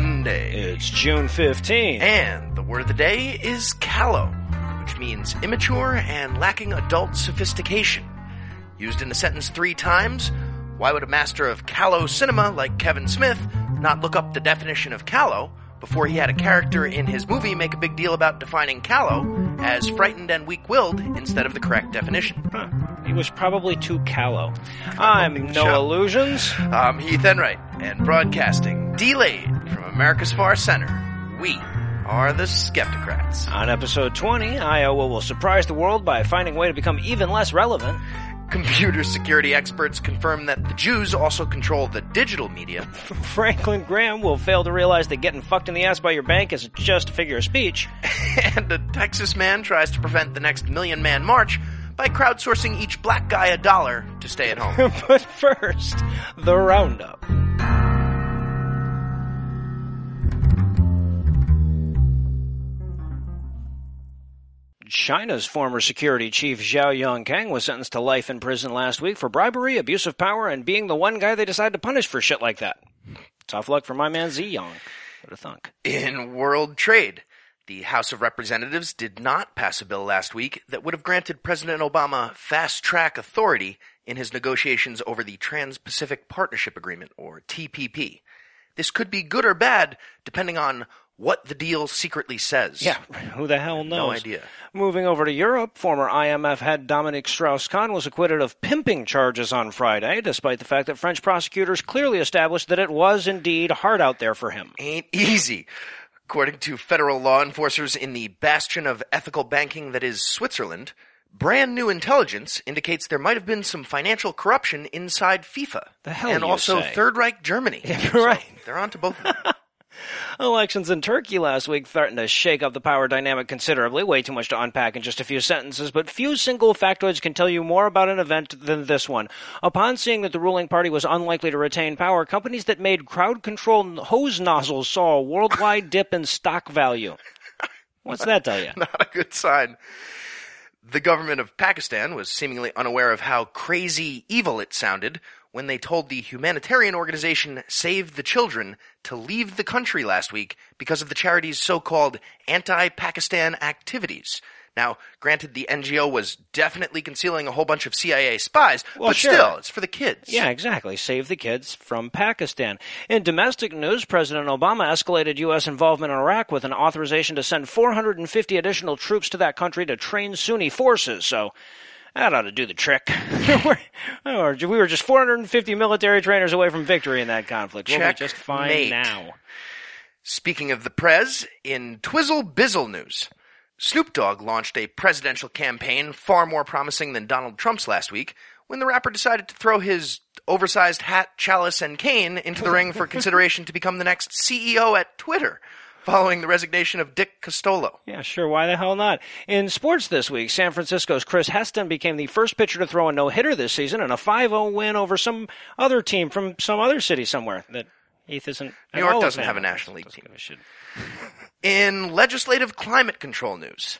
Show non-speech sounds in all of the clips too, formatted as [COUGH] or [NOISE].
Monday. It's June 15th. And the word of the day is callow, which means immature and lacking adult sophistication. Used in a sentence three times, why would a master of callow cinema like Kevin Smith not look up the definition of callow before he had a character in his movie make a big deal about defining callow as frightened and weak-willed instead of the correct definition? Huh. He was probably too callow. I'm No show. Illusions. I'm Heath Enwright, and broadcasting delayed from America's Far Center, we are the Skepticrats. On episode 20, Iowa will surprise the world by finding a way to become even less relevant. Computer security experts confirm that the Jews also control the digital media. [LAUGHS] Franklin Graham will fail to realize that getting fucked in the ass by your bank is just a figure of speech. [LAUGHS] and a Texas man tries to prevent the next Million Man March by crowdsourcing each black guy a dollar to stay at home. [LAUGHS] but first, the roundup. China's former security chief Zhou Yongkang was sentenced to life in prison last week for bribery, abuse of power, and being the one guy they decided to punish for shit like that. Tough luck for my man Ziyong. What a thunk. In world trade, the House of Representatives did not pass a bill last week that would have granted President Obama fast track authority in his negotiations over the Trans Pacific Partnership Agreement, or TPP. This could be good or bad, depending on what the deal secretly says. Yeah, who the hell knows? No idea. Moving over to Europe, former IMF head Dominique Strauss-Kahn was acquitted of pimping charges on Friday, despite the fact that French prosecutors clearly established that it was indeed hard out there for him. Ain't easy. According to federal law enforcers in the bastion of ethical banking that is Switzerland, brand new intelligence indicates there might have been some financial corruption inside FIFA. The hell and you also say? Third Reich Germany. [LAUGHS] Yeah, right. they're on to both of them. [LAUGHS] Elections in Turkey last week threatened to shake up the power dynamic considerably. Way too much to unpack in just a few sentences, but few single factoids can tell you more about an event than this one. Upon seeing that the ruling party was unlikely to retain power, companies that made crowd control hose nozzles saw a worldwide [LAUGHS] dip in stock value. What's that tell you? [LAUGHS] Not a good sign. The government of Pakistan was seemingly unaware of how crazy evil it sounded when they told the humanitarian organization Save the Children to leave the country last week because of the charity's so-called anti-Pakistan activities. Now, granted, the NGO was definitely concealing a whole bunch of CIA spies, Well, but sure. still, it's for the kids. Yeah, exactly. Save the kids from Pakistan. In domestic news, President Obama escalated U.S. involvement in Iraq with an authorization to send 450 additional troops to that country to train Sunni forces. So, that ought to do the trick. [LAUGHS] We were just 450 military trainers away from victory in that conflict. We'll be just fine Checkmate. now. Speaking of the Prez, in Twizzle Bizzle news, Snoop Dogg launched a presidential campaign far more promising than Donald Trump's last week when the rapper decided to throw his oversized hat, chalice, and cane into the ring for consideration to become the next CEO at Twitter, following the resignation of Dick Costolo. Yeah, sure. Why the hell not? In sports this week, San Francisco's Chris Heston became the first pitcher to throw a no hitter this season and a 5 0 win over some other team from some other city somewhere that Heath isn't. New York doesn't have a. National League team. give a shit. In legislative climate control news,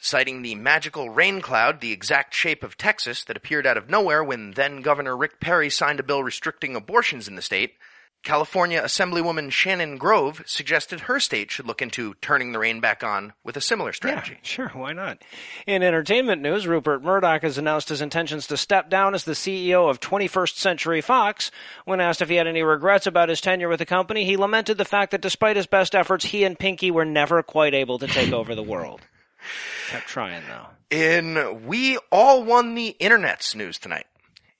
citing the magical rain cloud, the exact shape of Texas that appeared out of nowhere when then Governor Rick Perry signed a bill restricting abortions in the state, California Assemblywoman Shannon Grove suggested her state should look into turning the rain back on with a similar strategy. Yeah, sure, why not? In entertainment news, Rupert Murdoch has announced his intentions to step down as the CEO of 21st Century Fox. When asked if he had any regrets about his tenure with the company, he lamented the fact that despite his best efforts, he and Pinky were never quite able to take over the world. [LAUGHS] Kept trying, though. In We All Won the Internet's news tonight,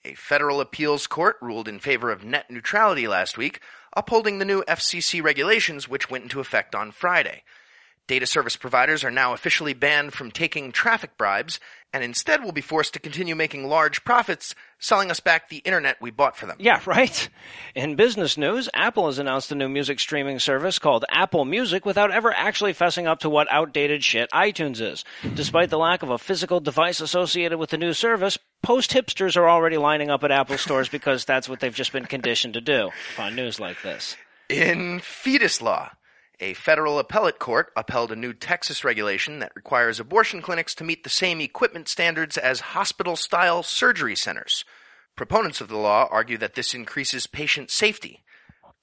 a federal appeals court ruled in favor of net neutrality last week, upholding the new FCC regulations which went into effect on Friday. Data service providers are now officially banned from taking traffic bribes and instead will be forced to continue making large profits selling us back the internet we bought for them. Yeah, [LAUGHS] right. In business news, Apple has announced a new music streaming service called Apple Music without ever actually fessing up to what outdated shit iTunes is. Despite the lack of a physical device associated with the new service, post hipsters are already lining up at Apple stores because that's what they've just been conditioned to do on news like this. In fetus law, a federal appellate court upheld a new Texas regulation that requires abortion clinics to meet the same equipment standards as hospital style surgery centers. Proponents of the law argue that this increases patient safety.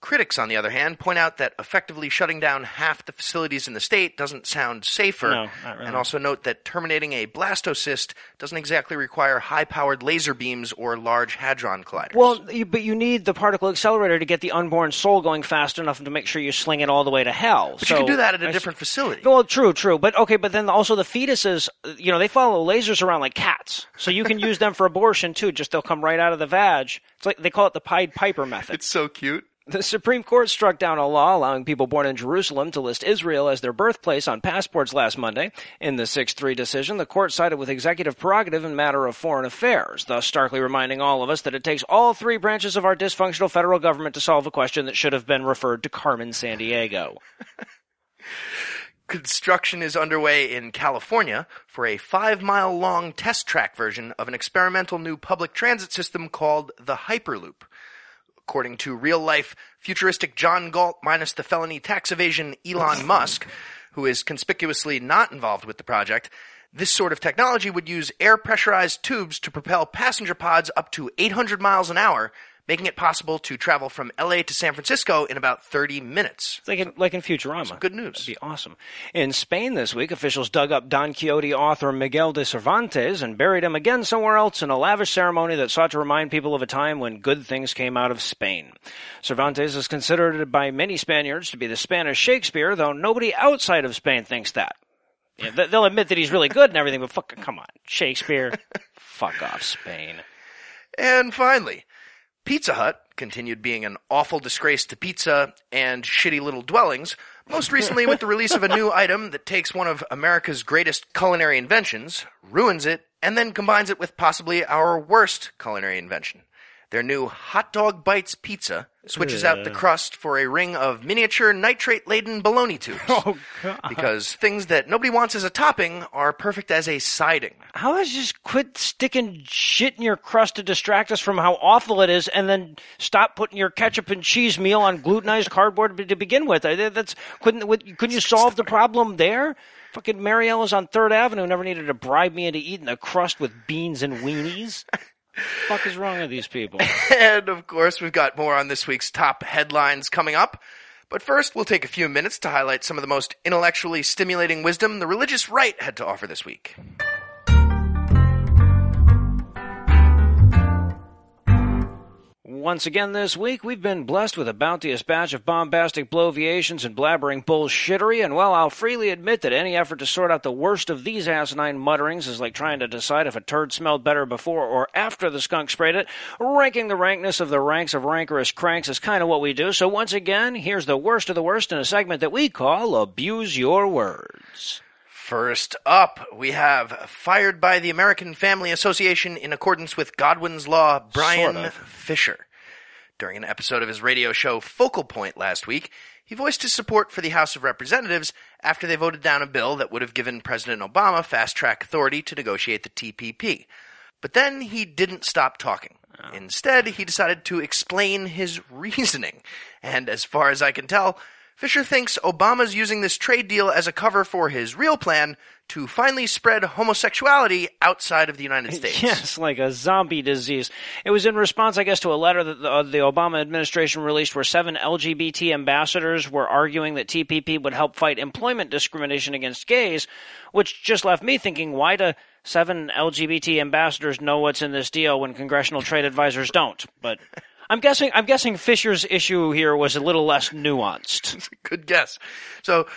Critics, on the other hand, point out that effectively shutting down half the facilities in the state doesn't sound safer, No, not really. and also note that terminating a blastocyst doesn't exactly require high-powered laser beams or large hadron colliders. Well, you, but you need the particle accelerator to get the unborn soul going fast enough to make sure you sling it all the way to hell. but you can do that at a different facility. Well, true, true, but okay, but then also the fetuses, uh, you know, they follow lasers around like cats, so you can use them for abortion too. Just they'll come right out of the vag. It's like they call it the Pied Piper method. It's so cute. The Supreme Court struck down a law allowing people born in Jerusalem to list Israel as their birthplace on passports last Monday. In the 6-3 decision, the court sided with executive prerogative in matter of foreign affairs, thus starkly reminding all of us that it takes all three branches of our dysfunctional federal government to solve a question that should have been referred to Carmen Sandiego. [LAUGHS] Construction is underway in California for a five mile long test track version of an experimental new public transit system called the Hyperloop. According to real life futuristic John Galt minus the felony tax evasion Elon [LAUGHS] Musk, who is conspicuously not involved with the project, this sort of technology would use air pressurized tubes to propel passenger pods up to 800 miles an hour, making it possible to travel from LA to San Francisco in about 30 minutes. It's like in, like in Futurama. good news. That'd be awesome. In Spain this week, officials dug up Don Quixote author Miguel de Cervantes and buried him again somewhere else in a lavish ceremony that sought to remind people of a time when good things came out of Spain. Cervantes is considered by many Spaniards to be the Spanish Shakespeare, though nobody outside of Spain thinks that. Yeah, they'll admit that he's really good and everything, but fuck, come on, Shakespeare, [LAUGHS] fuck off, Spain. And finally, Pizza Hut continued being an awful disgrace to pizza and shitty little dwellings, most recently with the release of a new item that takes one of America's greatest culinary inventions, ruins it, and then combines it with possibly our worst culinary invention. Their new Hot Dog Bites pizza switches out the crust for a ring of miniature nitrate laden bologna tubes. [LAUGHS] Oh, God. Because things that nobody wants as a topping are perfect as a siding. How about you just quit sticking shit in your crust to distract us from how awful it is, and then stop putting your ketchup and cheese meal on glutenized cardboard to begin with? I- That's couldn't couldn't you solve the problem there? Fucking Mariella's on Third Avenue never needed to bribe me into eating a crust with beans and weenies. [LAUGHS] fuck is wrong with these people? [LAUGHS] And of course, we've got more on this week's top headlines coming up. But first, we'll take a few minutes to highlight some of the most intellectually stimulating wisdom the religious right had to offer this week. Once again this week, we've been blessed with a bounteous batch of bombastic bloviations and blabbering bullshittery, and well, I'll freely admit that any effort to sort out the worst of these asinine mutterings is like trying to decide if a turd smelled better before or after the skunk sprayed it. Ranking the rankness of the ranks of rancorous cranks is kind of what we do, so once again, here's the worst of the worst in a segment that we call Abuse Your Words. First up, we have fired by the American Family Association in accordance with Godwin's Law, Bryan Sort of. Fischer. During an episode of his radio show Focal Point last week, he voiced his support for the House of Representatives after they voted down a bill that would have given President Obama fast track authority to negotiate the TPP. But then he didn't stop talking. Oh. Instead, he decided to explain his [LAUGHS] reasoning. And as far as I can tell, Fischer thinks Obama's using this trade deal as a cover for his real plan to finally spread homosexuality outside of the United [LAUGHS] States. Yes, like a zombie disease. It was in response, I guess, to a letter that the, uh, the Obama administration released where seven LGBT ambassadors were arguing that TPP would help fight employment discrimination against gays, which just left me thinking, why do seven LGBT ambassadors know what's in this deal when congressional trade advisors don't? But I'm guessing, I'm guessing Fischer's issue here was a little less nuanced. [LAUGHS] Good guess. So,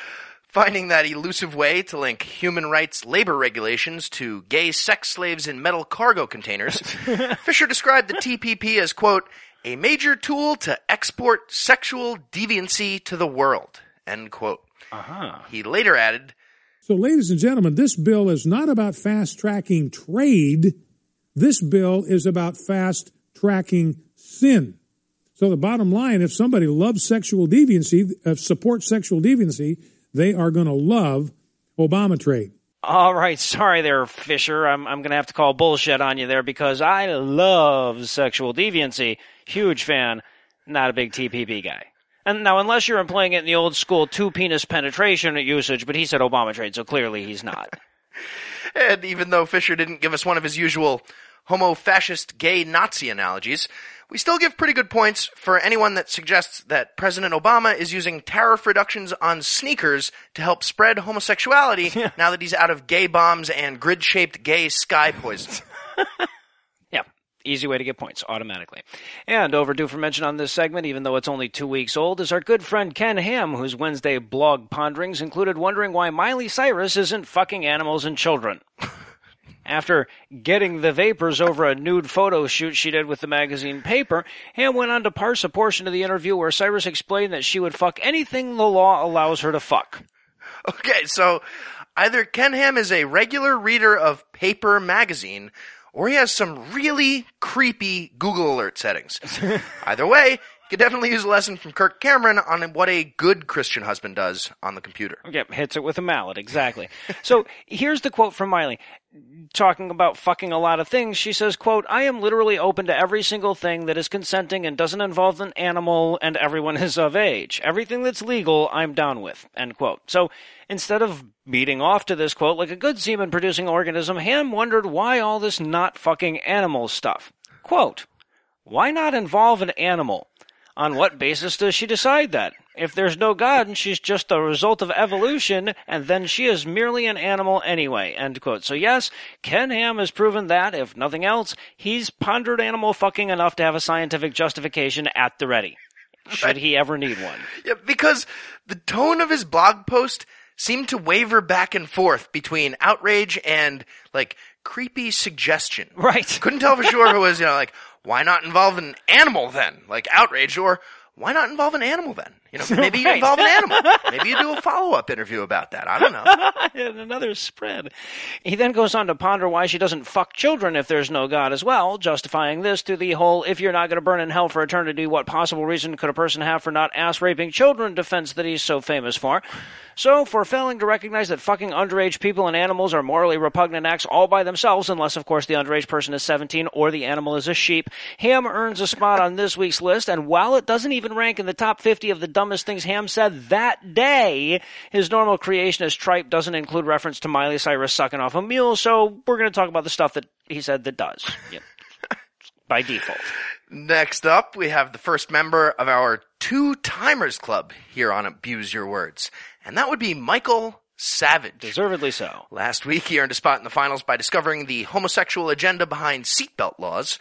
finding that elusive way to link human rights labor regulations to gay sex slaves in metal cargo containers, [LAUGHS] Fischer described the TPP as, quote, a major tool to export sexual deviancy to the world, end quote. Uh-huh. He later added, So, ladies and gentlemen, this bill is not about fast tracking trade. This bill is about fast tracking sin. So, the bottom line if somebody loves sexual deviancy, uh, supports sexual deviancy, they are going to love Obama trade. All right, sorry there, Fischer. I'm I'm gonna have to call bullshit on you there because I love sexual deviancy. Huge fan, not a big TPP guy. And now, unless you're employing it in the old school two penis penetration usage, but he said Obama trade, so clearly he's not. [LAUGHS] and even though Fischer didn't give us one of his usual homo fascist gay Nazi analogies, we still give pretty good points for anyone that suggests that President Obama is using tariff reductions on sneakers to help spread homosexuality [LAUGHS] now that he's out of gay bombs and grid shaped gay sky poison. [LAUGHS] Yeah. Easy way to get points automatically. And overdue for mention on this segment, even though it's only two weeks old, is our good friend Ken Ham, whose Wednesday blog ponderings included wondering why Miley Cyrus isn't fucking animals and children. [LAUGHS] After getting the vapors over a nude photo shoot she did with the magazine paper, Ham went on to parse a portion of the interview where Cyrus explained that she would fuck anything the law allows her to fuck. Okay, so either Ken Ham is a regular reader of Paper magazine, or he has some really creepy Google alert settings. [LAUGHS] either way, could definitely use a lesson from Kirk Cameron on what a good Christian husband does on the computer. Yep, hits it with a mallet, exactly. so here's the quote from Miley. Talking about fucking a lot of things, she says, quote, I am literally open to every single thing that is consenting and doesn't involve an animal and everyone is of age. Everything that's legal, I'm down with, end quote. So instead of beating off to this quote like a good semen producing organism, Ham wondered why all this not fucking animal stuff. Quote, why not involve an animal? On what basis does she decide that? If there's no God and she's just a result of evolution, and then she is merely an animal anyway. End quote. So yes, Ken Ham has proven that, if nothing else, he's pondered animal fucking enough to have a scientific justification at the ready. Should he ever need one. [LAUGHS] Yeah, because the tone of his blog post seemed to waver back and forth between outrage and like creepy suggestion. Right. Couldn't tell for sure it was, you know, like, why not involve an animal then? Like outrage or why not involve an animal then? You know, maybe you involve an animal. [LAUGHS] Maybe you do a follow up interview about that. I don't know. [LAUGHS] and another spread. He then goes on to ponder why she doesn't fuck children if there's no God as well, justifying this to the whole if you're not going to burn in hell for eternity, what possible reason could a person have for not ass raping children defense that he's so famous for? So, for failing to recognize that fucking underage people and animals are morally repugnant acts all by themselves, unless, of course, the underage person is 17 or the animal is a sheep, Ham earns a spot on this week's list, and while it doesn't even rank in the top 50 of the dumbest things Ham said that day, his normal creationist tripe doesn't include reference to Miley Cyrus sucking off a mule, so we're going to talk about the stuff that he said that does. Yep. [LAUGHS] by default. Next up, we have the first member of our Two Timers Club here on Abuse Your Words, and that would be Michael Savage. Deservedly so. Last week, he earned a spot in the finals by discovering the homosexual agenda behind seatbelt laws.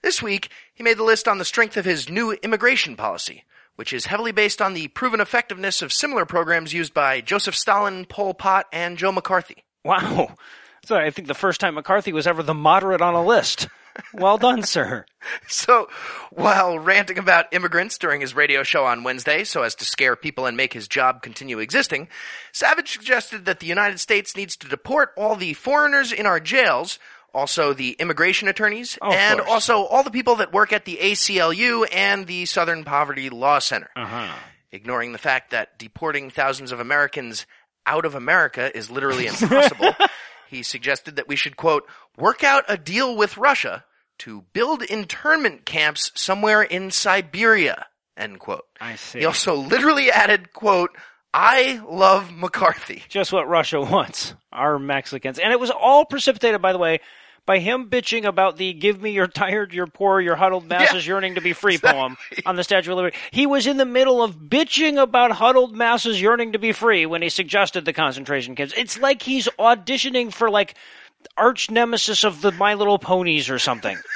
This week, he made the list on the strength of his new immigration policy, which is heavily based on the proven effectiveness of similar programs used by Joseph Stalin, Pol Pot, and Joe McCarthy. Wow. [LAUGHS] So I think the first time McCarthy was ever the moderate on a list. [LAUGHS] Well done, sir. So, while ranting about immigrants during his radio show on Wednesday so as to scare people and make his job continue existing, Savage suggested that the United States needs to deport all the foreigners in our jails, also the immigration attorneys, Oh, and course. also all the people that work at the ACLU and the Southern Poverty Law Center. Uh-huh. Ignoring the fact that deporting thousands of Americans out of America is literally impossible, [LAUGHS] he suggested that we should, quote, work out a deal with Russia to build internment camps somewhere in Siberia, end quote. I see. He also literally added, quote, I love McCarthy. Just what Russia wants. Our Mexicans. And it was all precipitated, by the way, by him bitching about the give me your tired, your poor, your huddled masses Yeah, yearning to be free poem on the Statue of Liberty. He was in the middle of bitching about huddled masses yearning to be free when he suggested the concentration camps. It's like he's auditioning for like arch nemesis of the My Little Ponies or something. [LAUGHS]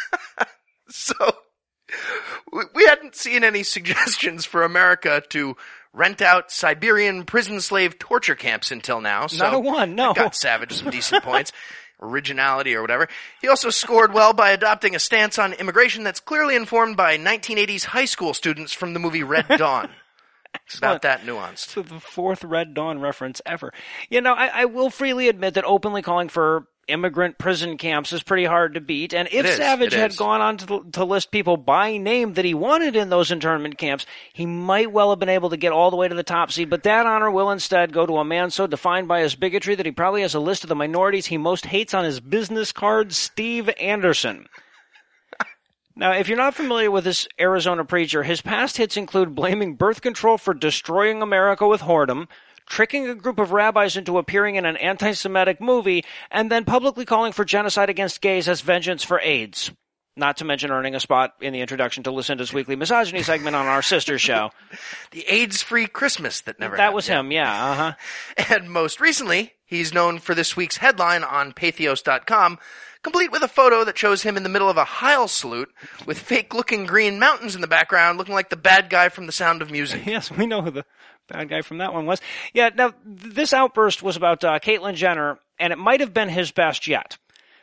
So, we- we hadn't seen any suggestions for America to rent out Siberian prison slave torture camps until now. So Not a one, no. got Savage some decent points. [LAUGHS] Originality or whatever. He also scored well by adopting a stance on immigration that's clearly informed by 1980s high school students from the movie Red [LAUGHS] Dawn. It's about that nuanced. the fourth Red Dawn reference ever. You know, I, I will freely admit that openly calling for immigrant prison camps is pretty hard to beat. And if is, Savage had gone on to, to list people by name that he wanted in those internment camps, he might well have been able to get all the way to the top seed. But that honor will instead go to a man so defined by his bigotry that he probably has a list of the minorities he most hates on his business card, Steve Anderson. Now, if you're not familiar with this Arizona preacher, his past hits include blaming birth control for destroying America with whoredom, tricking a group of rabbis into appearing in an anti Semitic movie, and then publicly calling for genocide against gays as vengeance for AIDS. Not to mention earning a spot in the introduction to Lucinda's weekly misogyny segment on our sister show. [LAUGHS] The AIDS free Christmas that never That happened. was him, yeah, uh huh. [LAUGHS] And most recently, he's known for this week's headline on Patheos.com, complete with a photo that shows him in the middle of a Heil salute with fake looking green mountains in the background, looking like the bad guy from The Sound of Music. [LAUGHS] Yes, we know who the bad guy from that one was. Yeah, now, th- this outburst was about uh, Caitlyn Jenner, and it might have been his best yet.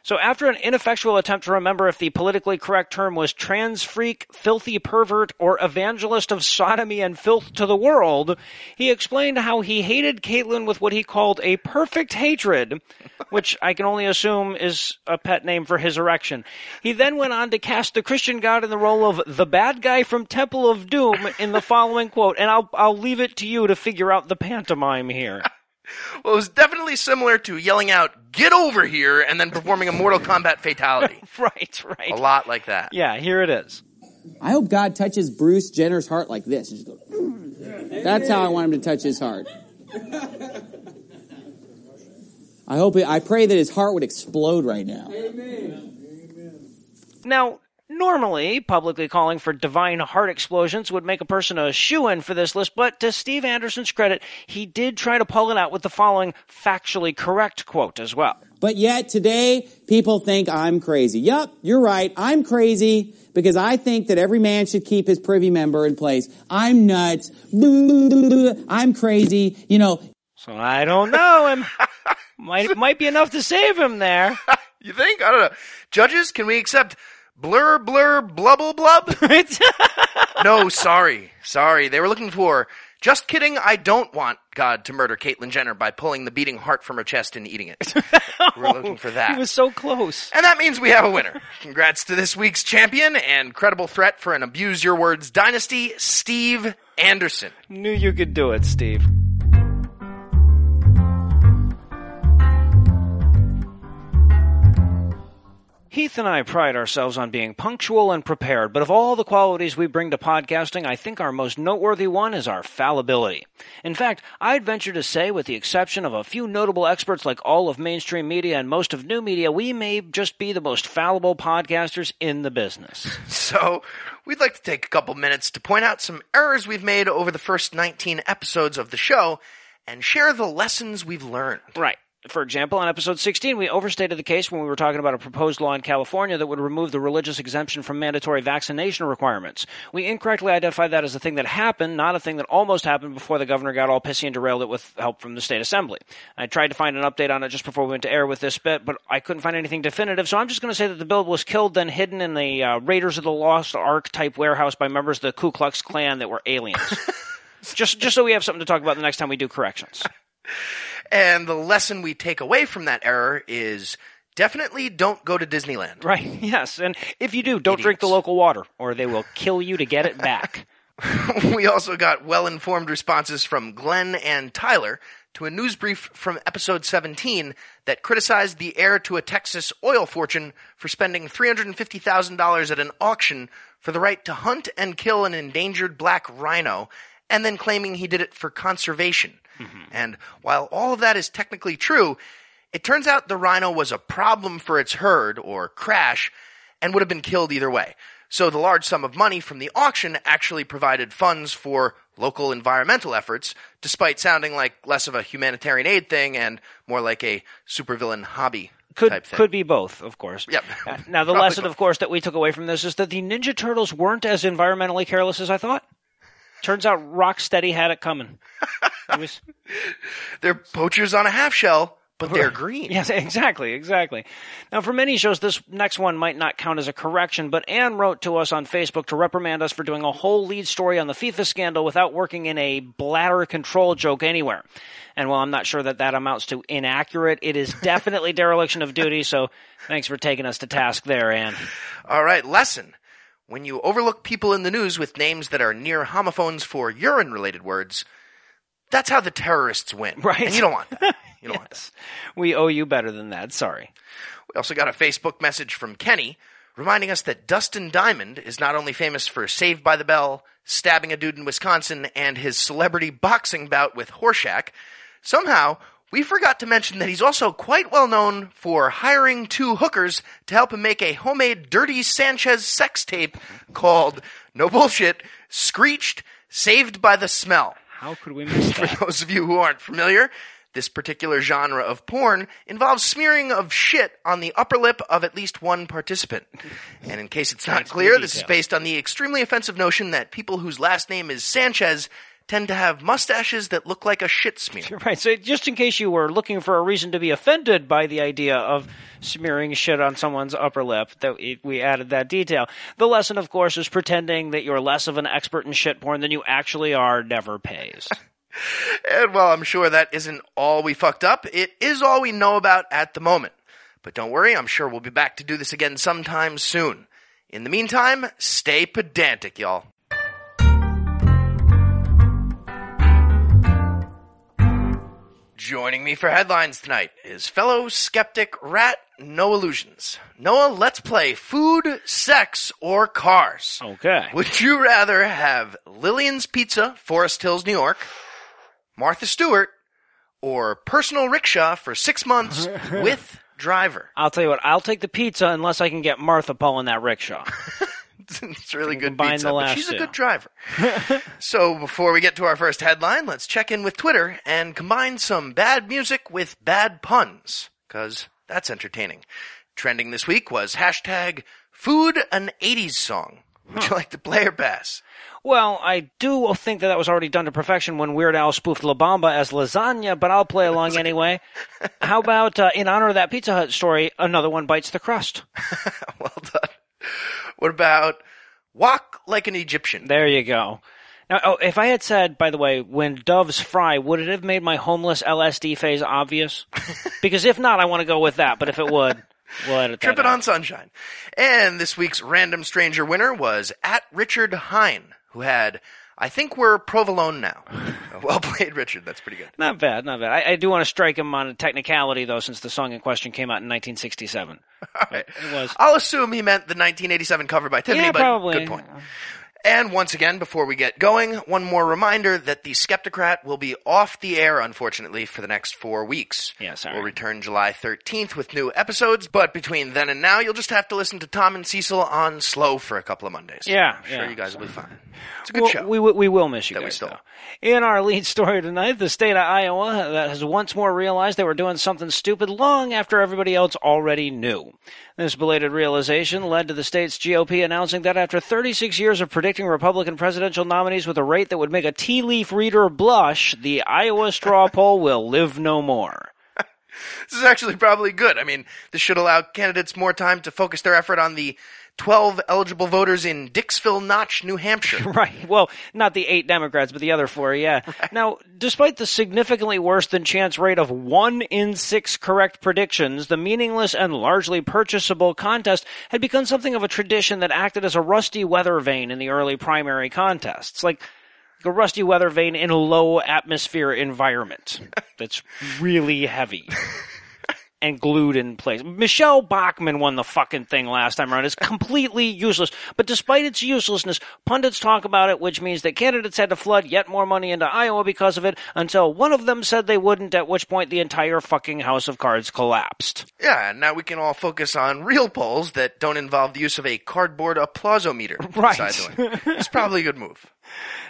So after an ineffectual attempt to remember if the politically correct term was trans freak, filthy pervert, or evangelist of sodomy and filth to the world, he explained how he hated Caitlyn with what he called a perfect hatred, which I can only assume is a pet name for his erection. He then went on to cast the Christian God in the role of the bad guy from Temple of Doom in the following quote, and I'll, I'll leave it to you to figure out the pantomime here. [LAUGHS] Well, it was definitely similar to yelling out, get over here, and then performing a Mortal Kombat fatality. [LAUGHS] right, right. A lot like that. Yeah, here it is. I hope God touches Bruce Jenner's heart like this. Go, That's how I want him to touch his heart. I hope. I pray that his heart would explode right now. Amen. Now, normally, publicly calling for divine heart explosions would make a person a shoe in for this list, but to Steve Anderson's credit, he did try to pull it out with the following factually correct quote as well. But yet today, people think I'm crazy. Yup, you're right. I'm crazy because I think that every man should keep his privy member in place. I'm nuts. I'm crazy. You know, So I don't know him. might might be enough to save him there. [LAUGHS] You think? I don't know. Judges, can we accept blur, blur, blubble, blub? [LAUGHS] no, sorry. Sorry. They were looking for, just kidding, I don't want God to murder Caitlyn Jenner by pulling the beating heart from her chest and eating it. [LAUGHS] We're looking for that. he was so close. And that means we have a winner. Congrats to this week's champion and credible threat for an Abuse Your Words dynasty, Steve Anderson. Knew you could do it, Steve. Heath and I pride ourselves on being punctual and prepared, but of all the qualities we bring to podcasting, I think our most noteworthy one is our fallibility. In fact, I'd venture to say, with the exception of a few notable experts like all of mainstream media and most of new media, we may just be the most fallible podcasters in the business. [LAUGHS] So, we'd like to take a couple minutes to point out some errors we've made over the first 19 episodes of the show and share the lessons we've learned. Right. For example, on episode 16, we overstated the case when we were talking about a proposed law in California that would remove the religious exemption from mandatory vaccination requirements. We incorrectly identified that as a thing that happened, not a thing that almost happened before the governor got all pissy and derailed it with help from the state assembly. I tried to find an update on it just before we went to air with this bit, but I couldn't find anything definitive, so I'm just going to say that the bill was killed, then hidden in the uh, Raiders of the Lost Ark type warehouse by members of the Ku Klux Klan that were aliens. [LAUGHS] just, just so we have something to talk about the next time we do corrections. [LAUGHS] And the lesson we take away from that error is definitely don't go to Disneyland. Right, [LAUGHS] yes. And if you do, don't drink the local water, or they will kill you to get it back. [LAUGHS] [LAUGHS] we also got well informed responses from Glenn and Tyler to a news brief from episode 17 that criticized the heir to a Texas oil fortune for spending $350,000 at an auction for the right to hunt and kill an endangered black rhino, and then claiming he did it for conservation. And while all of that is technically true, it turns out the rhino was a problem for its herd, or crash, and would have been killed either way. So the large sum of money from the auction actually provided funds for local environmental efforts, despite sounding like less of a humanitarian aid thing and more like a supervillain hobby Could could be both, of course. Yep. Uh, now, the [LAUGHS] lesson, both. of course, that we took away from this is that the Ninja Turtles weren't as environmentally careless as I thought. Turns out Rocksteady had it coming. It was, [LAUGHS] They're poachers on a half shell, but they're green. Yes, exactly, exactly. Now, for many shows, this next one might not count as a correction, but Anne wrote to us on Facebook to reprimand us for doing a whole lead story on the FIFA scandal without working in a bladder control joke anywhere. And while I'm not sure that that amounts to inaccurate, it is definitely [LAUGHS] dereliction of duty, so thanks for taking us to task there, Anne. All right, lesson. When you overlook people in the news with names that are near homophones for urine related words, that's how the terrorists win. Right. And you don't want that. [LAUGHS] You don't want that. We owe you better than that, sorry. We also got a Facebook message from Kenny reminding us that Dustin Diamond is not only famous for Saved by the Bell, stabbing a dude in Wisconsin, and his celebrity boxing bout with Horshack, somehow we forgot to mention that he's also quite well known for hiring two hookers to help him make a homemade Dirty Sanchez sex tape called, no bullshit, Screeched, Saved by the Smell. How could we miss [LAUGHS] For those of you who aren't familiar, this particular genre of porn involves smearing of shit on the upper lip of at least one participant. And in case it's not clear, this is based on the extremely offensive notion that people whose last name is Sanchez tend to have mustaches that look like a shit smear. [LAUGHS] Right. So just in case you were looking for a reason to be offended by the idea of smearing shit on someone's upper lip, that we- we added that detail. The lesson, of course, is pretending that you're less of an expert in shit porn than you actually are never pays. [LAUGHS] And while I'm sure that isn't all we fucked up, it is all we know about at the moment. But don't worry, I'm sure we'll be back to do this again sometime soon. In the meantime, stay pedantic, y'all. Joining me for headlines tonight is fellow skeptic Rat Noah Lugeons. Noah, let's play food, sex, or cars. Okay. Would you rather have Lillian's Pizza, Forest Hills, New York, Martha Stewart, or personal rickshaw for six months [LAUGHS] with driver? I'll tell you what, I'll take the pizza unless I can get Martha pulling that rickshaw. [LAUGHS] [LAUGHS] it's really good pizza, the but last she's a good driver. [LAUGHS] so before we get to our first headline, let's check in with Twitter and combine some bad music with bad puns, because that's entertaining. Trending this week was hashtag food an 80s song. Would you like to play or pass? Well, I do think that that was already done to perfection when Weird Al spoofed La Bamba as lasagna, but I'll play along [LAUGHS] anyway. How about, uh, in honor of that Pizza Hut story, another one bites the crust? well done. [LAUGHS] What about walk like an Egyptian? There you go. Now, oh, if I had said, by the way, when doves fry, would it have made my homeless LSD phase obvious? [LAUGHS] because if not, I want to go with that. But if it would, we'll edit that. Tripping out. on sunshine. And this week's random stranger winner was at Richard Hine, who had, I think we're provolone now. [LAUGHS] well played, Richard. That's pretty good. Not bad, not bad. I, I do want to strike him on a technicality, though, since the song in question came out in 1967. [LAUGHS] All right. It was. I'll assume he meant the 1987 cover by Tiffany, yeah, but probably. good point. And once again, before we get going, one more reminder that the Skepticrat will be off the air, unfortunately, for the next four weeks. Yeah, sorry. We'll return July 13th with new episodes, but between then and now, you'll just have to listen to Tom and Cecil on slow for a couple of Mondays. Yeah, I'm sure yeah. you guys will be fine. It's a good Well, show. We, we will miss you That we guys. stole. though. In our lead story tonight, the state of Iowa that has once more realized they were doing something stupid long after everybody else already knew. This belated realization led to the state's GOP announcing that after 36 years of predicting Republican presidential nominees with a rate that would make a tea leaf reader blush, the Iowa straw [LAUGHS] poll will live no more. This is actually probably good. I mean, this should allow candidates more time to focus their effort on the 12 eligible voters in Dixville Notch, New Hampshire. [LAUGHS] Right. Well, not the eight Democrats, but the other four, yeah. [LAUGHS] Now, despite the significantly worse than chance rate of one in six correct predictions, the meaningless and largely purchasable contest had become something of a tradition that acted as a rusty weather vane in the early primary contests. Like, a rusty weather vane in a low atmosphere environment [LAUGHS] that's really heavy. And glued in place. Michele Bachmann won the fucking thing last time around. It's completely useless. But despite its uselessness, pundits talk about it, which means that candidates had to flood yet more money into Iowa because of it until one of them said they wouldn't, at which point the entire fucking house of cards collapsed. Yeah, and now we can all focus on real polls that don't involve the use of a cardboard applausometer. [LAUGHS] Right. beside the way. It's probably a good move.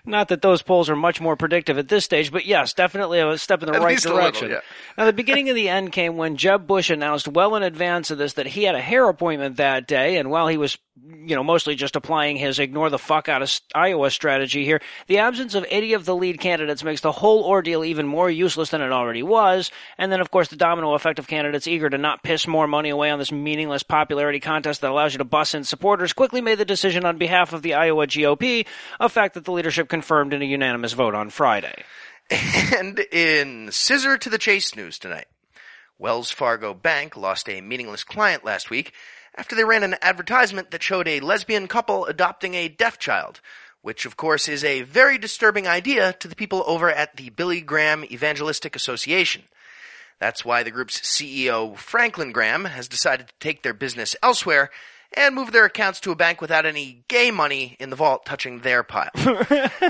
Not that those polls are much more predictive at this stage, but yes, definitely a step in the At right least a little, direction. yeah. Now, the beginning of the end came when Jeb Bush announced well in advance of this that he had a hair appointment that day, and while he was, you know, mostly just applying his ignore the fuck out of Iowa strategy here, the absence of any of the lead candidates makes the whole ordeal even more useless than it already was. And then, of course, the domino effect of candidates eager to not piss more money away on this meaningless popularity contest that allows you to bus in supporters quickly made the decision on behalf of the Iowa GOP, a fact that the leadership confirmed in a unanimous vote on Friday. [LAUGHS] And in scissor to the chase news tonight, Wells Fargo Bank lost a meaningless client last week after they ran an advertisement that showed a lesbian couple adopting a deaf child, which of course is a very disturbing idea to the people over at the Billy Graham Evangelistic Association. That's why the group's CEO, Franklin Graham, has decided to take their business elsewhere and move their accounts to a bank without any gay money in the vault touching their pile. [LAUGHS]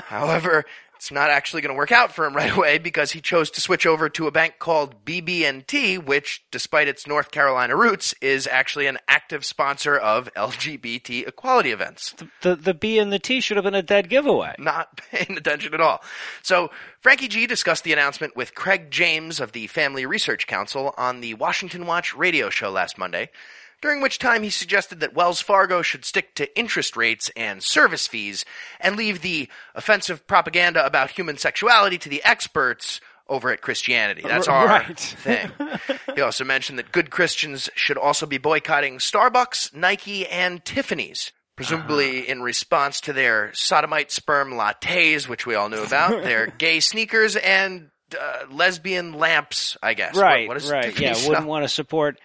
However, it's not actually going to work out for him right away because he chose to switch over to a bank called BB&T, which, despite its North Carolina roots, is actually an active sponsor of LGBT equality events. The the B and the T should have been a dead giveaway. Not paying attention at all. So, Frankie G discussed the announcement with Craig James of the Family Research Council on the Washington Watch radio show last Monday during which time he suggested that Wells Fargo should stick to interest rates and service fees and leave the offensive propaganda about human sexuality to the experts over at Christianity. That's our Right. thing. he also mentioned that good Christians should also be boycotting Starbucks, Nike, and Tiffany's. Presumably in response to their sodomite sperm lattes, which we all knew about, [LAUGHS] their gay sneakers, and uh, lesbian lamps, I guess. Right, what is right. Yeah, sell? wouldn't want to support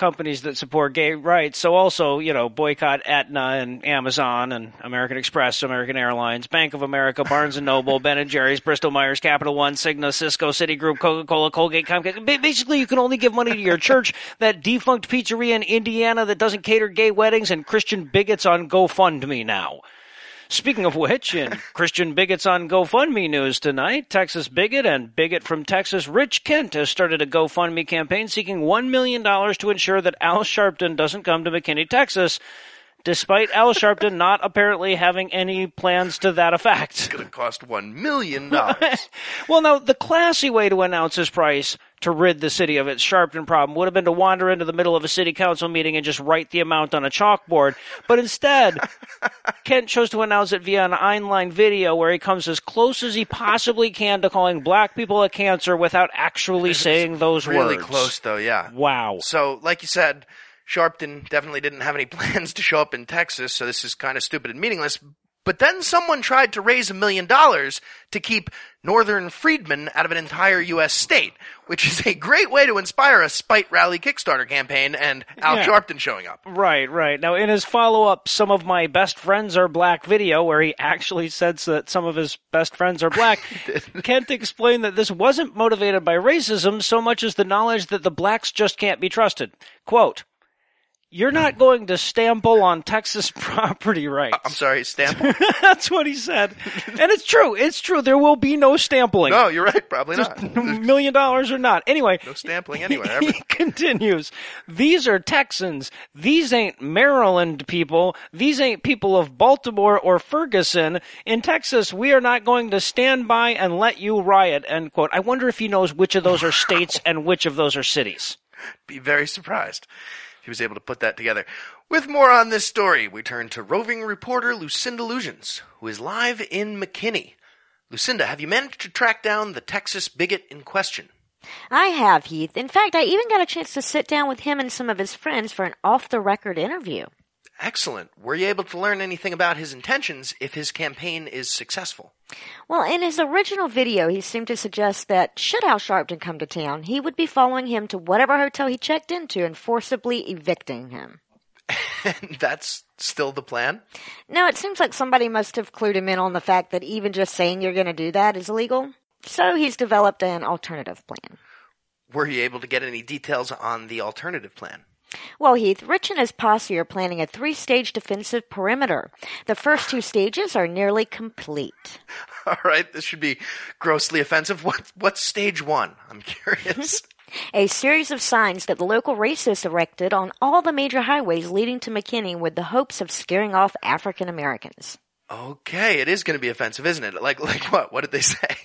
companies that support gay rights. So also, you know, boycott Aetna and Amazon and American Express, American Airlines, Bank of America, Barnes and Noble, Ben and Jerry's, Bristol Myers, Capital One, Cigna, Cisco, Citigroup, Coca-Cola, Colgate, Comcast. Basically, you can only give money to your church, that defunct pizzeria in Indiana that doesn't cater gay weddings, and Christian bigots on GoFundMe now. Speaking of which, in Christian Bigots on GoFundMe news tonight, Texas bigot and bigot from Texas, Rich Kent, has started a GoFundMe campaign seeking $1 million to ensure that Al Sharpton doesn't come to McKinney, Texas, despite Al Sharpton not apparently having any plans to that effect. It's going to cost 1 million. dollars. [LAUGHS] Well, now, the classy way to announce his price to rid the city of its Sharpton problem would have been to wander into the middle of a city council meeting and just write the amount on a chalkboard. But instead, [LAUGHS] Kent chose to announce it via an online video where he comes as close as he possibly can to calling black people a cancer without actually saying those really words. close, though, yeah. Wow. So, like you said, Sharpton definitely didn't have any [LAUGHS] plans to show up in Texas, so this is kind of stupid and meaningless. But then someone tried to raise a million dollars to keep Northern freedmen out of an entire U.S. state, which is a great way to inspire a spite rally Kickstarter campaign and Al Yeah. Sharpton showing up. Right, right. Now, in his follow up, Some of My Best Friends Are Black video, where he actually said that some of his best friends are black, [LAUGHS] Kent explained that this wasn't motivated by racism so much as the knowledge that the blacks just can't be trusted. Quote, You're not going to stample on Texas [LAUGHS] property rights. I'm sorry, stamp. [LAUGHS] That's what he said. And it's true. It's true. There will be no stampling. no, you're right, probably not. Million dollars or not. Anyway, No stampling anywhere. ever. [LAUGHS] he continues. These are Texans. These ain't Maryland people. These ain't people of Baltimore or Ferguson. In Texas, we are not going to stand by and let you riot. End quote. I wonder if he knows which of those are states and which of those are cities. be very surprised he was able to put that together. With more on this story, we turn to roving reporter Lucinda Lugeons, who is live in McKinney. Lucinda, have you managed to track down the Texas bigot in question? I have, Heath. In fact, I even got a chance to sit down with him and some of his friends for an off the record interview. Excellent. Were you able to learn anything about his intentions if his campaign is successful? Well, in his original video, he seemed to suggest that should Al Sharpton come to town, he would be following him to whatever hotel he checked into and forcibly evicting him. And [LAUGHS] that's still the plan? No, it seems like somebody must have clued him in on the fact that even just saying you're going to do that is illegal. So he's developed an alternative plan. Were you able to get any details on the alternative plan? Well, Heath, Rich and his posse are planning a three stage defensive perimeter. The first two stages are nearly complete. [LAUGHS] All right, this should be grossly offensive. What what's stage 1? I'm curious. [LAUGHS] A series of signs that the local racists erected on all the major highways leading to McKinney with the hopes of scaring off African Americans. okay, it is going to be offensive, isn't it? Like like what? What did they say?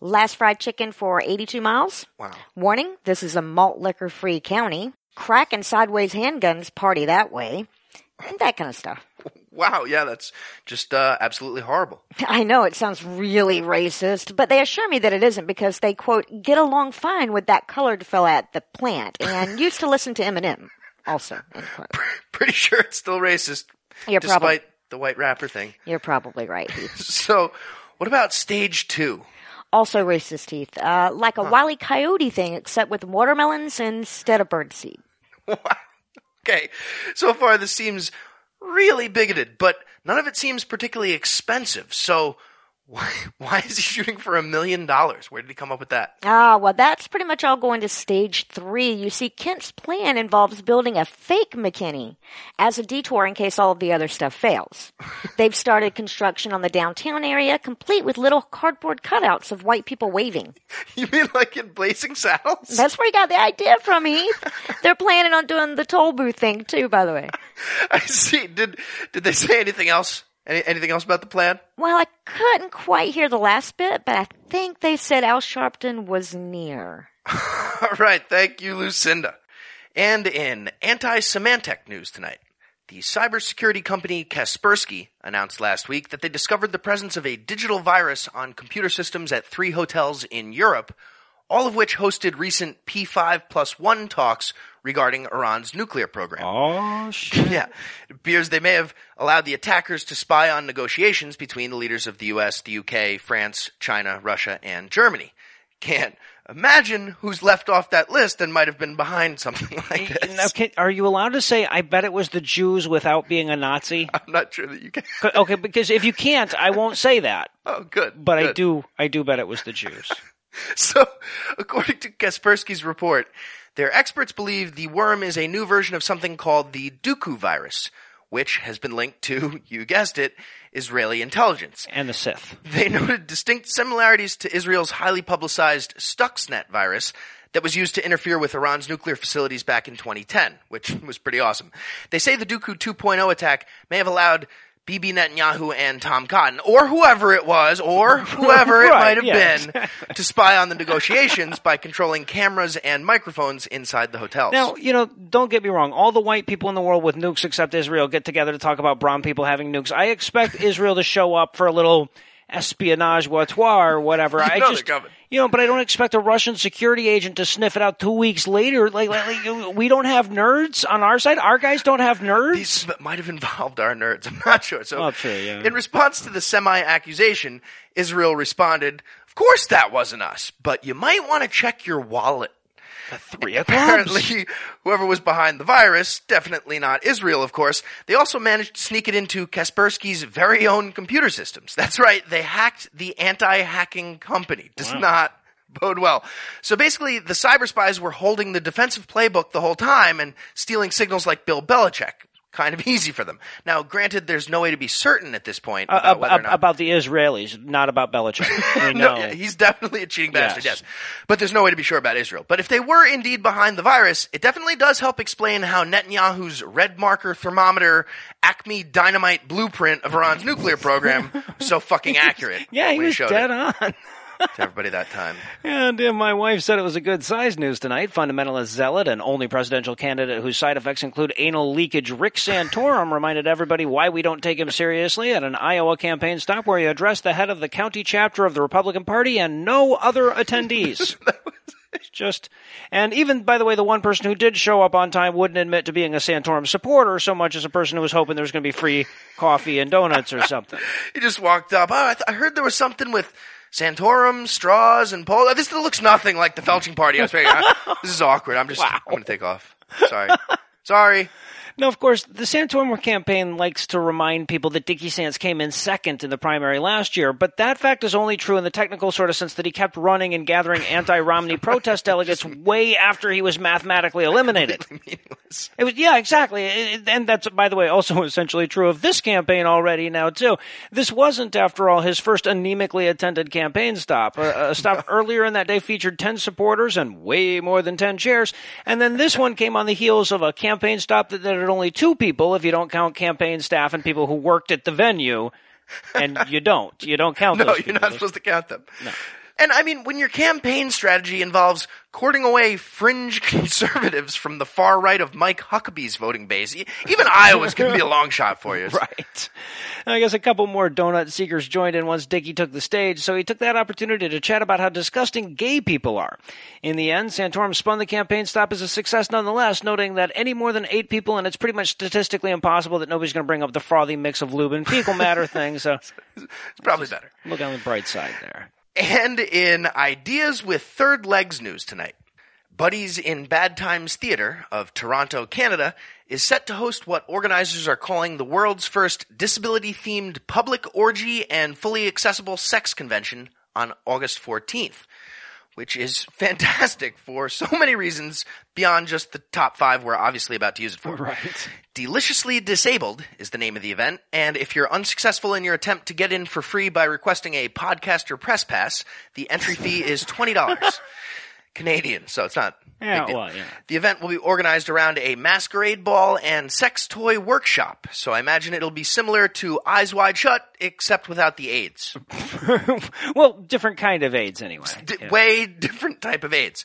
Last fried chicken for 82 miles. Wow. Warning, this is a malt liquor free county. Crack and sideways handguns party that way. And that kind of stuff. Wow, yeah, that's just uh, absolutely horrible. I know it sounds really racist, but they assure me that it isn't because they, quote, get along fine with that colored fella at the plant and [LAUGHS] used to listen to Eminem also. Pretty sure it's still racist, You're despite probably, the white rapper thing. you're probably right. [LAUGHS] So, what about stage two? Also racist, teeth, Uh, like a Wile E. Coyote thing, except with watermelons instead of birdseed. [LAUGHS] Okay, so far this seems really bigoted, but none of it seems particularly expensive. So, Why, [LAUGHS] why is he shooting for a million dollars? Where did he come up with that? Ah, well, that's pretty much all going to stage three. You see, Kent's plan involves building a fake McKinney as a detour in case all of the other stuff fails. [LAUGHS] They've started construction on the downtown area, complete with little cardboard cutouts of white people waving. [LAUGHS] You mean like in Blazing Saddles? That's where he got the idea from, Heath. They're planning on doing the toll booth thing too, by the way. I see. Did did they say anything else? Any, anything else about the plan? Well, I couldn't quite hear the last bit, but I think they said Al Sharpton was near. All [LAUGHS] right, thank you, Lucinda. And in anti-Symantec news tonight, the cybersecurity company Kaspersky announced last week that they discovered the presence of a digital virus on computer systems at three hotels in Europe, all of which hosted recent P5 plus one talks regarding Iran's nuclear program. Oh, [LAUGHS] shit. Yeah. It appears they may have allowed the attackers to spy on negotiations between the leaders of the US, the UK, France, China, Russia, and Germany. Can't imagine who's left off that list and might have been behind something [LAUGHS] like this. Now, can, are you allowed to say, I bet it was the Jews without being a Nazi? [LAUGHS] I'm not sure that you can. okay, because if you can't, I won't say that. Oh, good. But I do, I do bet it was the Jews. [LAUGHS] So, according to Kaspersky's report, their experts believe the worm is a new version of something called the Duqu virus, which has been linked to, [LAUGHS] you guessed it, Israeli intelligence. And the Sith. They [LAUGHS] noted distinct similarities to Israel's highly publicized Stuxnet virus that was used to interfere with Iran's nuclear facilities back in 2010, which was pretty awesome. They say the Duqu 2.0 attack may have allowed Bibi Netanyahu and Tom Cotton, or whoever it was, or [LAUGHS] whoever it might have yeah, been, [LAUGHS] to spy on the negotiations by controlling cameras and microphones inside the hotels. Now, you know, don't get me wrong. All the white people in the world with nukes except Israel get together to talk about brown people having nukes. I expect Israel to show up for a little espionage or whatever. [LAUGHS] I know just, you know, but I don't expect a Russian security agent to sniff it out two weeks later. Like, like, like, we don't have nerds on our side. Our guys don't have nerds. These might have involved our nerds. [LAUGHS] I'm not sure. So, true, yeah. in response to the semi-accusation, Israel responded, "Of course that wasn't us, but you might want to check your wallet." Three Apparently, whoever was behind the virus, definitely not Israel, of course, they also managed to sneak it into Kaspersky's very own computer systems. That's right, they hacked the anti-hacking company. Does not bode well. So basically, the cyber spies were holding the defensive playbook the whole time and stealing signals like Bill Belichick. Kind of [LAUGHS] easy for them. Now, granted, there's no way to be certain at this point Uh, about or ab- not about the Israelis, not about Belichick. [LAUGHS] We know. no, yeah, he's definitely a cheating bastard, Yes. yes. But there's no way to be sure about Israel. But if they were indeed behind the virus, it definitely does help explain how Netanyahu's red marker thermometer Acme dynamite blueprint of Iran's nuclear program was [LAUGHS] so fucking accurate. yeah, he was dead it on. To everybody that time. [LAUGHS] And uh, my wife said it was a good size news tonight. Fundamentalist zealot and only presidential candidate whose side effects include anal leakage, Rick Santorum [LAUGHS] reminded everybody why we don't take him seriously at an Iowa campaign stop where he addressed the head of the county chapter of the Republican Party and no other attendees. [LAUGHS] Just, and even by the way, the one person who did show up on time wouldn't admit to being a Santorum supporter so much as a person who was hoping there was going to be free coffee and donuts or something. He just walked up. Oh, I, th- I heard there was something with Santorum, straws, and pole. This looks nothing like the felching party. I was I- [LAUGHS] this is awkward. I'm just, I'm going to take off. Sorry. Sorry. Now, of course, the Santorum campaign likes to remind people that Dickie Sands came in second in the primary last year, but that fact is only true in the technical sort of sense that he kept running and gathering anti-Romney [LAUGHS] protest delegates way after he was mathematically eliminated. It was, yeah, exactly. It- and that's, by the way, also [LAUGHS] essentially true of this campaign already now, too. This wasn't, after all, his first anemically attended campaign stop. A, a stop [LAUGHS] earlier in that day featured 10 supporters and way more than 10 chairs. And then this one came on the heels of a campaign stop that, that only two people, if you don't count campaign staff and people who worked at the venue. And you don't. You don't count them. [LAUGHS] No, those you're not supposed to count them. And I mean, when your campaign strategy involves courting away fringe [LAUGHS] conservatives from the far right of Mike Huckabee's voting base, even Iowa's going to be a long shot for you. [LAUGHS] Right. I guess a couple more donut seekers joined in once Dickie took the stage, so he took that opportunity to chat about how disgusting gay people are. In the end, Santorum spun the campaign stop as a success nonetheless, noting that any more than eight people, and it's pretty much statistically impossible that nobody's going to bring up the frothy mix of lube and fecal matter thing, so [LAUGHS] It's probably better. look on the bright side there. And in Ideas with Third Legs news tonight, Buddies in Bad Times Theatre of Toronto, Canada, is set to host what organizers are calling the world's first disability themed public orgy and fully accessible sex convention on August 14th, which is fantastic for so [LAUGHS] many reasons beyond just the top five we're obviously about to use it for. Right. Deliciously Disabled is the name of the event, and if you're unsuccessful in your attempt to get in for free by requesting a podcaster press pass, the entry fee is $20. [LAUGHS] Canadian, so it's not. Yeah, well, yeah. The event will be organized around a masquerade ball and sex toy workshop, so I imagine it'll be similar to Eyes Wide Shut, except without the AIDS. [LAUGHS] well, different kind of AIDS anyway. D- Yeah. Way different type of AIDS.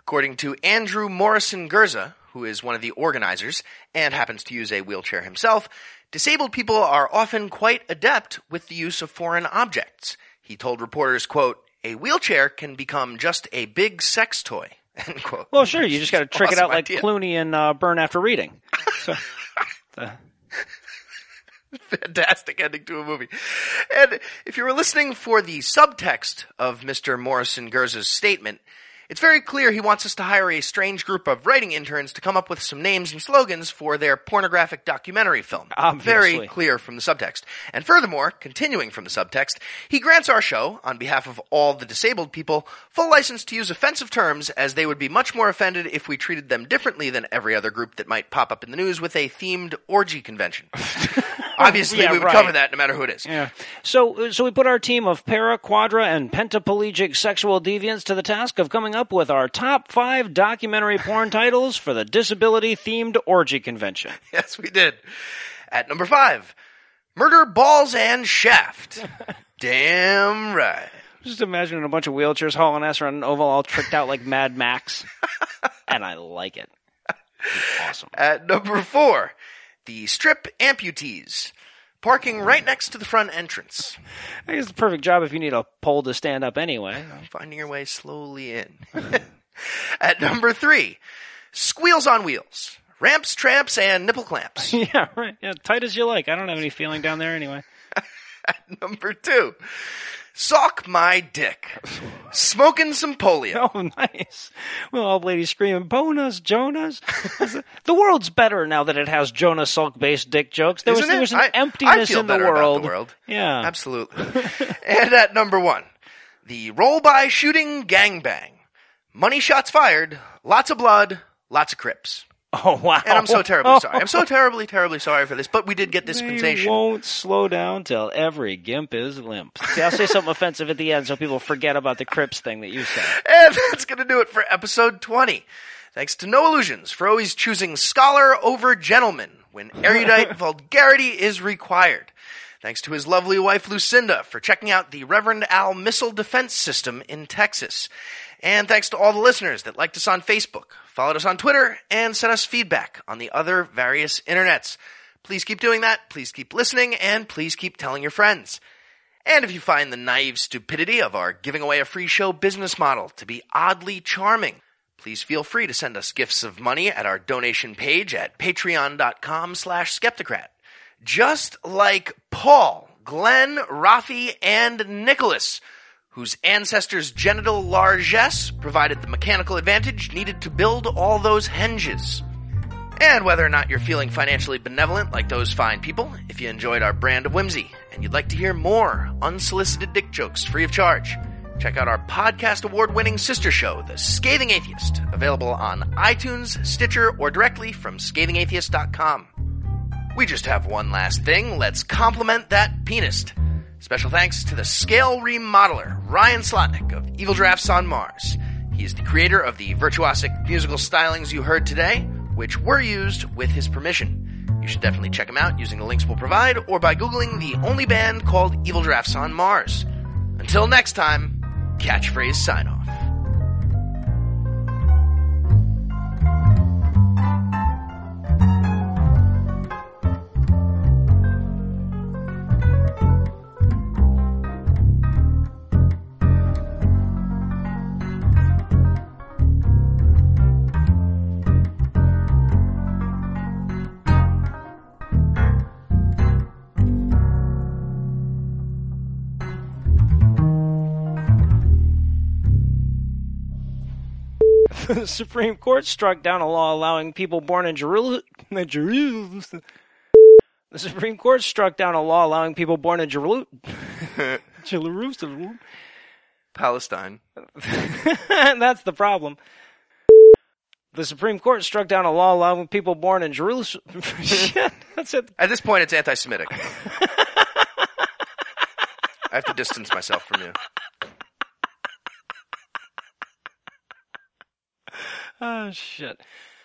According to Andrew Morrison Gurza, who is one of the organizers and happens to use a wheelchair himself, disabled people are often quite adept with the use of foreign objects. He told reporters, quote, a wheelchair can become just a big sex toy, [LAUGHS] end quote. Well, sure. You just got to trick it Awesome out like idea. Clooney in uh, Burn After Reading. So, the- [LAUGHS] fantastic ending to a movie. And if you were listening for the subtext of Mr. Morrison Gurza's statement, it's very clear he wants us to hire a strange group of writing interns to come up with some names and slogans for their pornographic documentary film. Obviously. Very clear from the subtext. And furthermore, continuing from the subtext, he grants our show, on behalf of all the disabled people, full license to use offensive terms as they would be much more offended if we treated them differently than every other group that might pop up in the news with a themed orgy convention. [LAUGHS] Obviously, Yeah, we would right. cover that no matter who it is. yeah. So, uh, so we put our team of para, quadra, and pentaplegic sexual deviants to the task of coming up with our top five documentary porn titles for the disability-themed orgy convention. [LAUGHS] Yes, we did. At number five, Murder Balls and Shaft. [LAUGHS] Damn right. Just imagining a bunch of wheelchairs hauling ass around an oval, all tricked out like Mad Max, [LAUGHS] and I like it. It's awesome. At number four, the Strip Amputees. Parking right next to the front entrance. I guess it's the perfect job if you need a pole to stand up anyway. [LAUGHS] Finding your way slowly in. [LAUGHS] At number three, Squeals on Wheels. Ramps, tramps, and nipple clamps. [LAUGHS] yeah, right. Yeah, tight as you like. I don't have any feeling down there anyway. At number two, Sock My Dick. Smoking some polio. [LAUGHS] Oh, nice. Well, old lady screaming, bonus, Jonas. the world's better now that it has Jonas Salk based dick jokes. There was, Isn't there was an I- emptiness I feel in the better about world. the world. Yeah. Absolutely. [LAUGHS] and at number one, the roll by shooting gangbang. Money shots fired, lots of blood, lots of crips. [LAUGHS] Oh, wow. And I'm so terribly sorry. I'm so [LAUGHS] terribly, terribly sorry for this, but we did get They dispensation. won't slow down till every gimp is limp. See, I'll say something [LAUGHS] offensive at the end so people forget about the Crips thing that you said. And that's going to do it for episode 20. Thanks to Noah Lugeons for always choosing scholar over gentleman when erudite vulgarity is required. Thanks to his lovely wife Lucinda for checking out the Reverend Al Missile Defense System in Texas. And thanks to all the listeners that liked us on Facebook, followed us on Twitter, and sent us feedback on the other various internets. Please keep doing that, please keep listening, and please keep telling your friends. And if you find the naive stupidity of our giving away a free show business model to be oddly charming, please feel free to send us gifts of money at our donation page at patreon.com slash skepticrat. Just like Paul, Glenn, Rafi, and Nicholas, whose ancestors' genital largesse provided the mechanical advantage needed to build all those henges. And whether or not you're feeling financially benevolent like those fine people, if you enjoyed our brand of whimsy and you'd like to hear more unsolicited dick jokes free of charge, check out our podcast award winning sister show, The Scathing Atheist, available on iTunes, Stitcher, or directly from scathingatheist.com. We just have one last thing. Let's compliment that pianist. Special thanks to the scale remodeler, Ryan Slotnick of Evil Giraffes on Mars. He is the creator of the virtuosic musical stylings you heard today, which were used with his permission. You should definitely check him out using the links we'll provide or by Googling the only band called Evil Giraffes on Mars. Until next time, catchphrase sign off. [LAUGHS] [LAUGHS] [LAUGHS] the Supreme Court struck down a law allowing people born in Jerusalem. Jerusalem the Supreme Court struck down a law allowing people born in Jerusalem. Jerusalem. Palestine. That's the problem. The Supreme Court struck down a law allowing people born in Jerusalem. That's it. At this point, it's anti-Semitic. I have to distance myself from you. [LAUGHS] Oh shit.